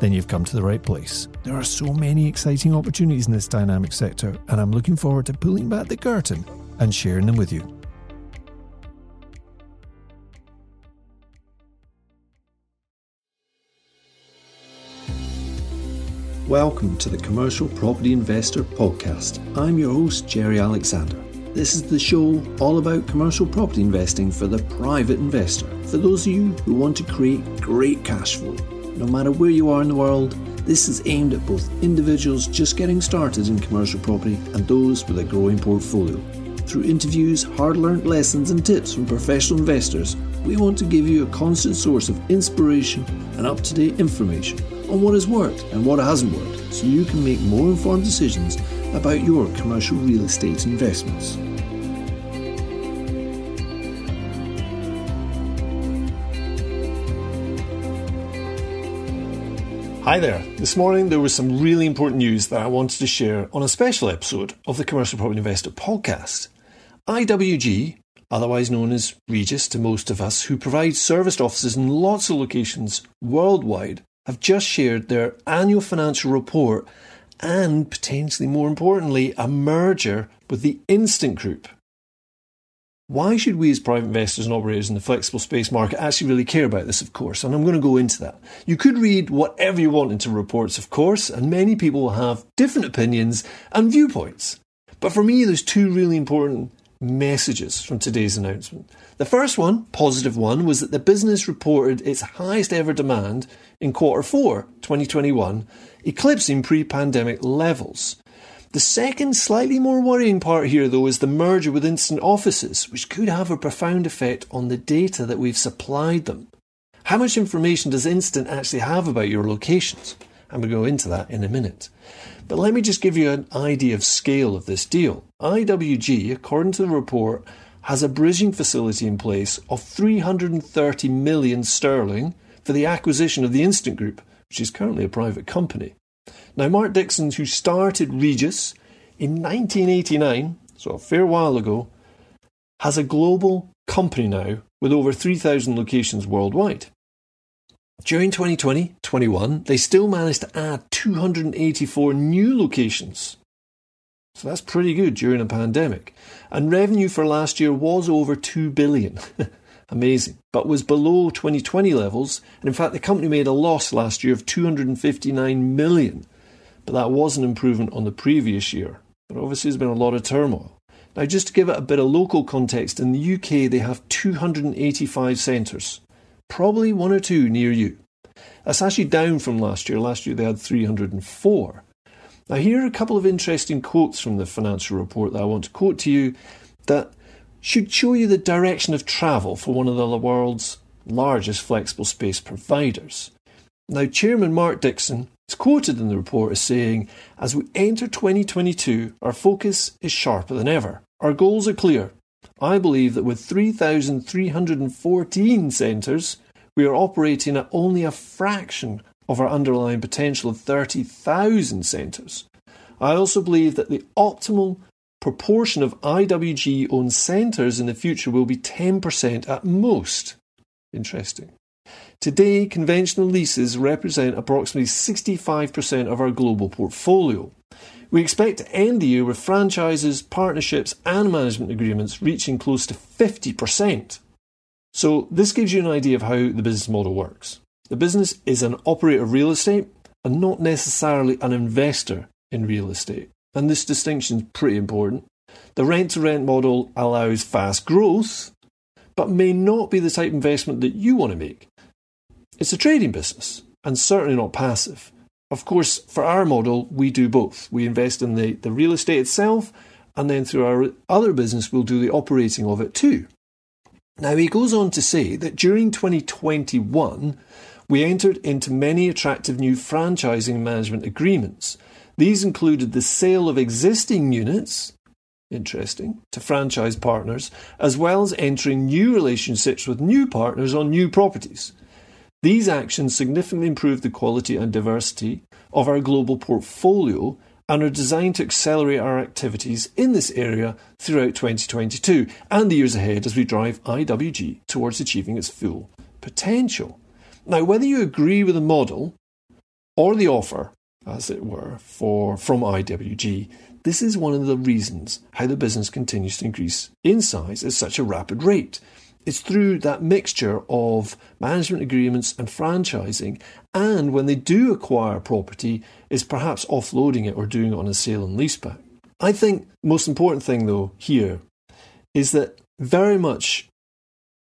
then you've come to the right place. There are so many exciting opportunities in this dynamic sector, and I'm looking forward to pulling back the curtain and sharing them with you. Welcome to the Commercial Property Investor Podcast. I'm your host, Jerry Alexander. This is the show all about commercial property investing for the private investor, for those of you who want to create great cash flow no matter where you are in the world, this is aimed at both individuals just getting started in commercial property and those with a growing portfolio. Through interviews, hard learned lessons, and tips from professional investors, we want to give you a constant source of inspiration and up to date information on what has worked and what hasn't worked so you can make more informed decisions about your commercial real estate investments. Hi there. This morning there was some really important news that I wanted to share on a special episode of the Commercial Property Investor podcast. IWG, otherwise known as Regus to most of us, who provide serviced offices in lots of locations worldwide, have just shared their annual financial report and, potentially more importantly, a merger with the Instant Group. Why should we as private investors and operators in the flexible space market actually really care about this, of course? And I'm going to go into that. You could read whatever you want into reports, of course, and many people will have different opinions and viewpoints. But for me, there's two really important messages from today's announcement. The first one, positive one, was that the business reported its highest ever demand in quarter four 2021, eclipsing pre pandemic levels. The second, slightly more worrying part here, though, is the merger with instant offices, which could have a profound effect on the data that we've supplied them. How much information does Instant actually have about your locations? I'm going to go into that in a minute. But let me just give you an idea of scale of this deal. IWG, according to the report, has a bridging facility in place of 330 million sterling for the acquisition of the Instant Group, which is currently a private company. Now, Mark Dixon, who started Regus in 1989, so a fair while ago, has a global company now with over 3,000 locations worldwide. During 2020 21, they still managed to add 284 new locations. So that's pretty good during a pandemic. And revenue for last year was over 2 billion. Amazing. But was below 2020 levels. And in fact, the company made a loss last year of 259 million. But that was an improvement on the previous year. But obviously, there's been a lot of turmoil. Now, just to give it a bit of local context, in the UK they have 285 centres, probably one or two near you. That's actually down from last year. Last year they had 304. Now, here are a couple of interesting quotes from the financial report that I want to quote to you that should show you the direction of travel for one of the world's largest flexible space providers. Now, Chairman Mark Dixon is quoted in the report as saying, As we enter 2022, our focus is sharper than ever. Our goals are clear. I believe that with 3,314 centres, we are operating at only a fraction of our underlying potential of 30,000 centres. I also believe that the optimal proportion of IWG owned centres in the future will be 10% at most. Interesting. Today, conventional leases represent approximately 65% of our global portfolio. We expect to end the year with franchises, partnerships, and management agreements reaching close to 50%. So, this gives you an idea of how the business model works. The business is an operator of real estate and not necessarily an investor in real estate and this distinction is pretty important. The rent to rent model allows fast growth, but may not be the type of investment that you want to make. It's a trading business, and certainly not passive. Of course, for our model, we do both. We invest in the, the real estate itself, and then through our other business, we'll do the operating of it too. Now, he goes on to say that during 2021, we entered into many attractive new franchising management agreements these included the sale of existing units interesting, to franchise partners, as well as entering new relationships with new partners on new properties. These actions significantly improve the quality and diversity of our global portfolio and are designed to accelerate our activities in this area throughout 2022 and the years ahead as we drive IWG towards achieving its full potential. Now, whether you agree with the model or the offer, as it were, for from IWG, this is one of the reasons how the business continues to increase in size at such a rapid rate. It's through that mixture of management agreements and franchising, and when they do acquire property, is perhaps offloading it or doing it on a sale and leaseback. I think most important thing though here is that very much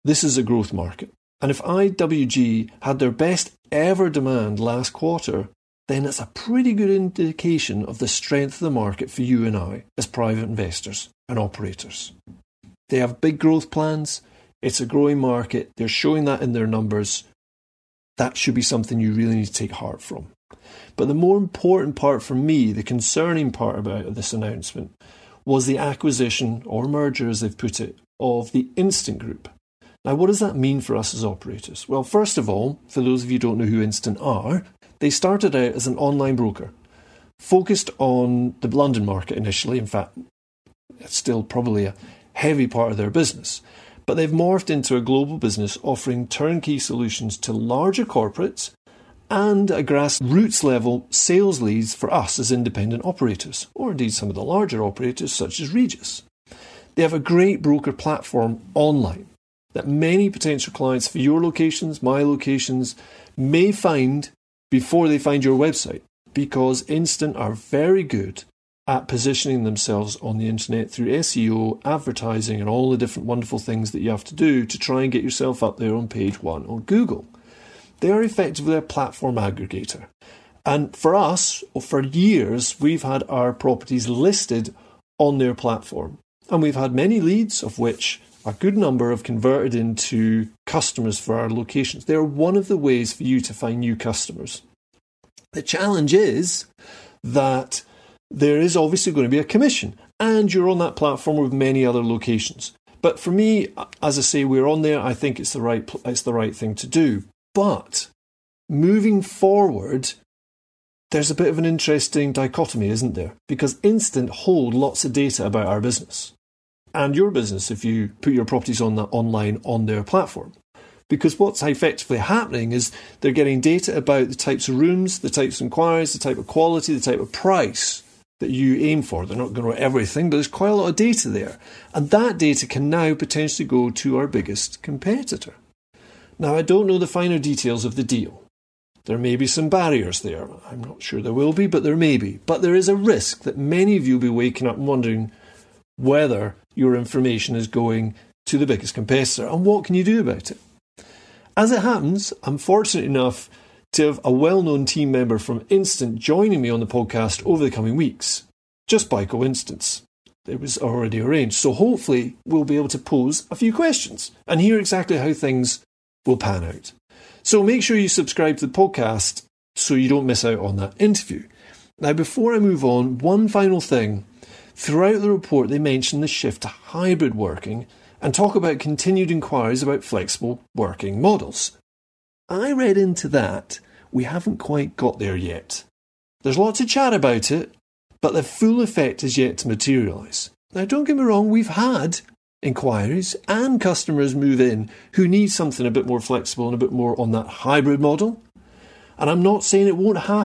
this is a growth market. And if IWG had their best ever demand last quarter, then it's a pretty good indication of the strength of the market for you and I as private investors and operators. They have big growth plans. It's a growing market. They're showing that in their numbers. That should be something you really need to take heart from. But the more important part for me, the concerning part about this announcement, was the acquisition or merger, as they've put it, of the Instant Group. Now, what does that mean for us as operators? Well, first of all, for those of you who don't know who Instant are, they started out as an online broker, focused on the London market initially. In fact, it's still probably a heavy part of their business. But they've morphed into a global business offering turnkey solutions to larger corporates and a grassroots level sales leads for us as independent operators, or indeed some of the larger operators such as Regus. They have a great broker platform online that many potential clients for your locations, my locations, may find before they find your website because Instant are very good at positioning themselves on the internet through SEO, advertising, and all the different wonderful things that you have to do to try and get yourself up there on page one on Google. They are effectively a platform aggregator. And for us, for years, we've had our properties listed on their platform. And we've had many leads, of which a good number have converted into customers for our locations. They're one of the ways for you to find new customers. The challenge is that there is obviously going to be a commission, and you're on that platform with many other locations. But for me, as I say, we're on there. I think it's the right it's the right thing to do. But moving forward, there's a bit of an interesting dichotomy, isn't there? Because Instant hold lots of data about our business and your business if you put your properties on that online on their platform. Because what's effectively happening is they're getting data about the types of rooms, the types of inquiries, the type of quality, the type of price that you aim for. They're not going to know everything, but there's quite a lot of data there. And that data can now potentially go to our biggest competitor. Now, I don't know the finer details of the deal. There may be some barriers there. I'm not sure there will be, but there may be. But there is a risk that many of you will be waking up and wondering whether your information is going to the biggest competitor and what can you do about it? As it happens, I'm fortunate enough to have a well known team member from Instant joining me on the podcast over the coming weeks, just by coincidence. It was already arranged, so hopefully we'll be able to pose a few questions and hear exactly how things will pan out. So make sure you subscribe to the podcast so you don't miss out on that interview. Now, before I move on, one final thing Throughout the report, they mention the shift to hybrid working and talk about continued inquiries about flexible working models. I read into that we haven't quite got there yet. There's lots of chat about it, but the full effect is yet to materialise. Now, don't get me wrong, we've had inquiries and customers move in who need something a bit more flexible and a bit more on that hybrid model. And I'm not saying it won't happen.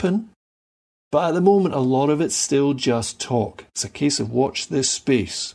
Happen, but at the moment, a lot of it's still just talk. It's a case of watch this space.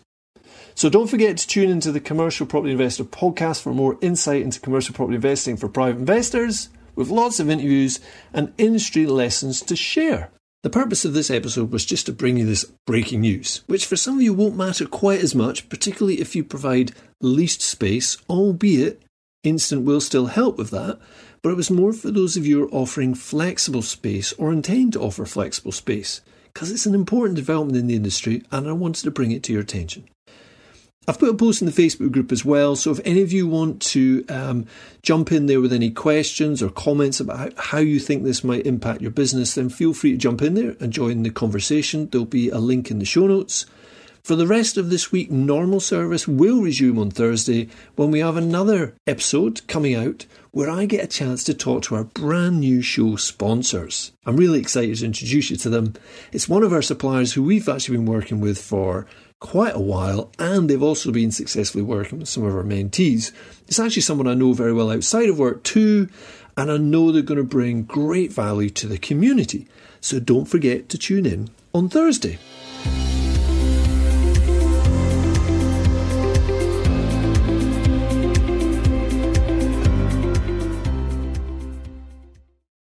So don't forget to tune into the Commercial Property Investor podcast for more insight into commercial property investing for private investors, with lots of interviews and industry lessons to share. The purpose of this episode was just to bring you this breaking news, which for some of you won't matter quite as much, particularly if you provide leased space, albeit Instant will still help with that, but it was more for those of you who are offering flexible space or intend to offer flexible space, because it's an important development in the industry and I wanted to bring it to your attention. I've put a post in the Facebook group as well, so if any of you want to um, jump in there with any questions or comments about how you think this might impact your business, then feel free to jump in there and join the conversation. There'll be a link in the show notes. For the rest of this week, normal service will resume on Thursday when we have another episode coming out where I get a chance to talk to our brand new show sponsors. I'm really excited to introduce you to them. It's one of our suppliers who we've actually been working with for quite a while, and they've also been successfully working with some of our mentees. It's actually someone I know very well outside of work too, and I know they're going to bring great value to the community. So don't forget to tune in on Thursday.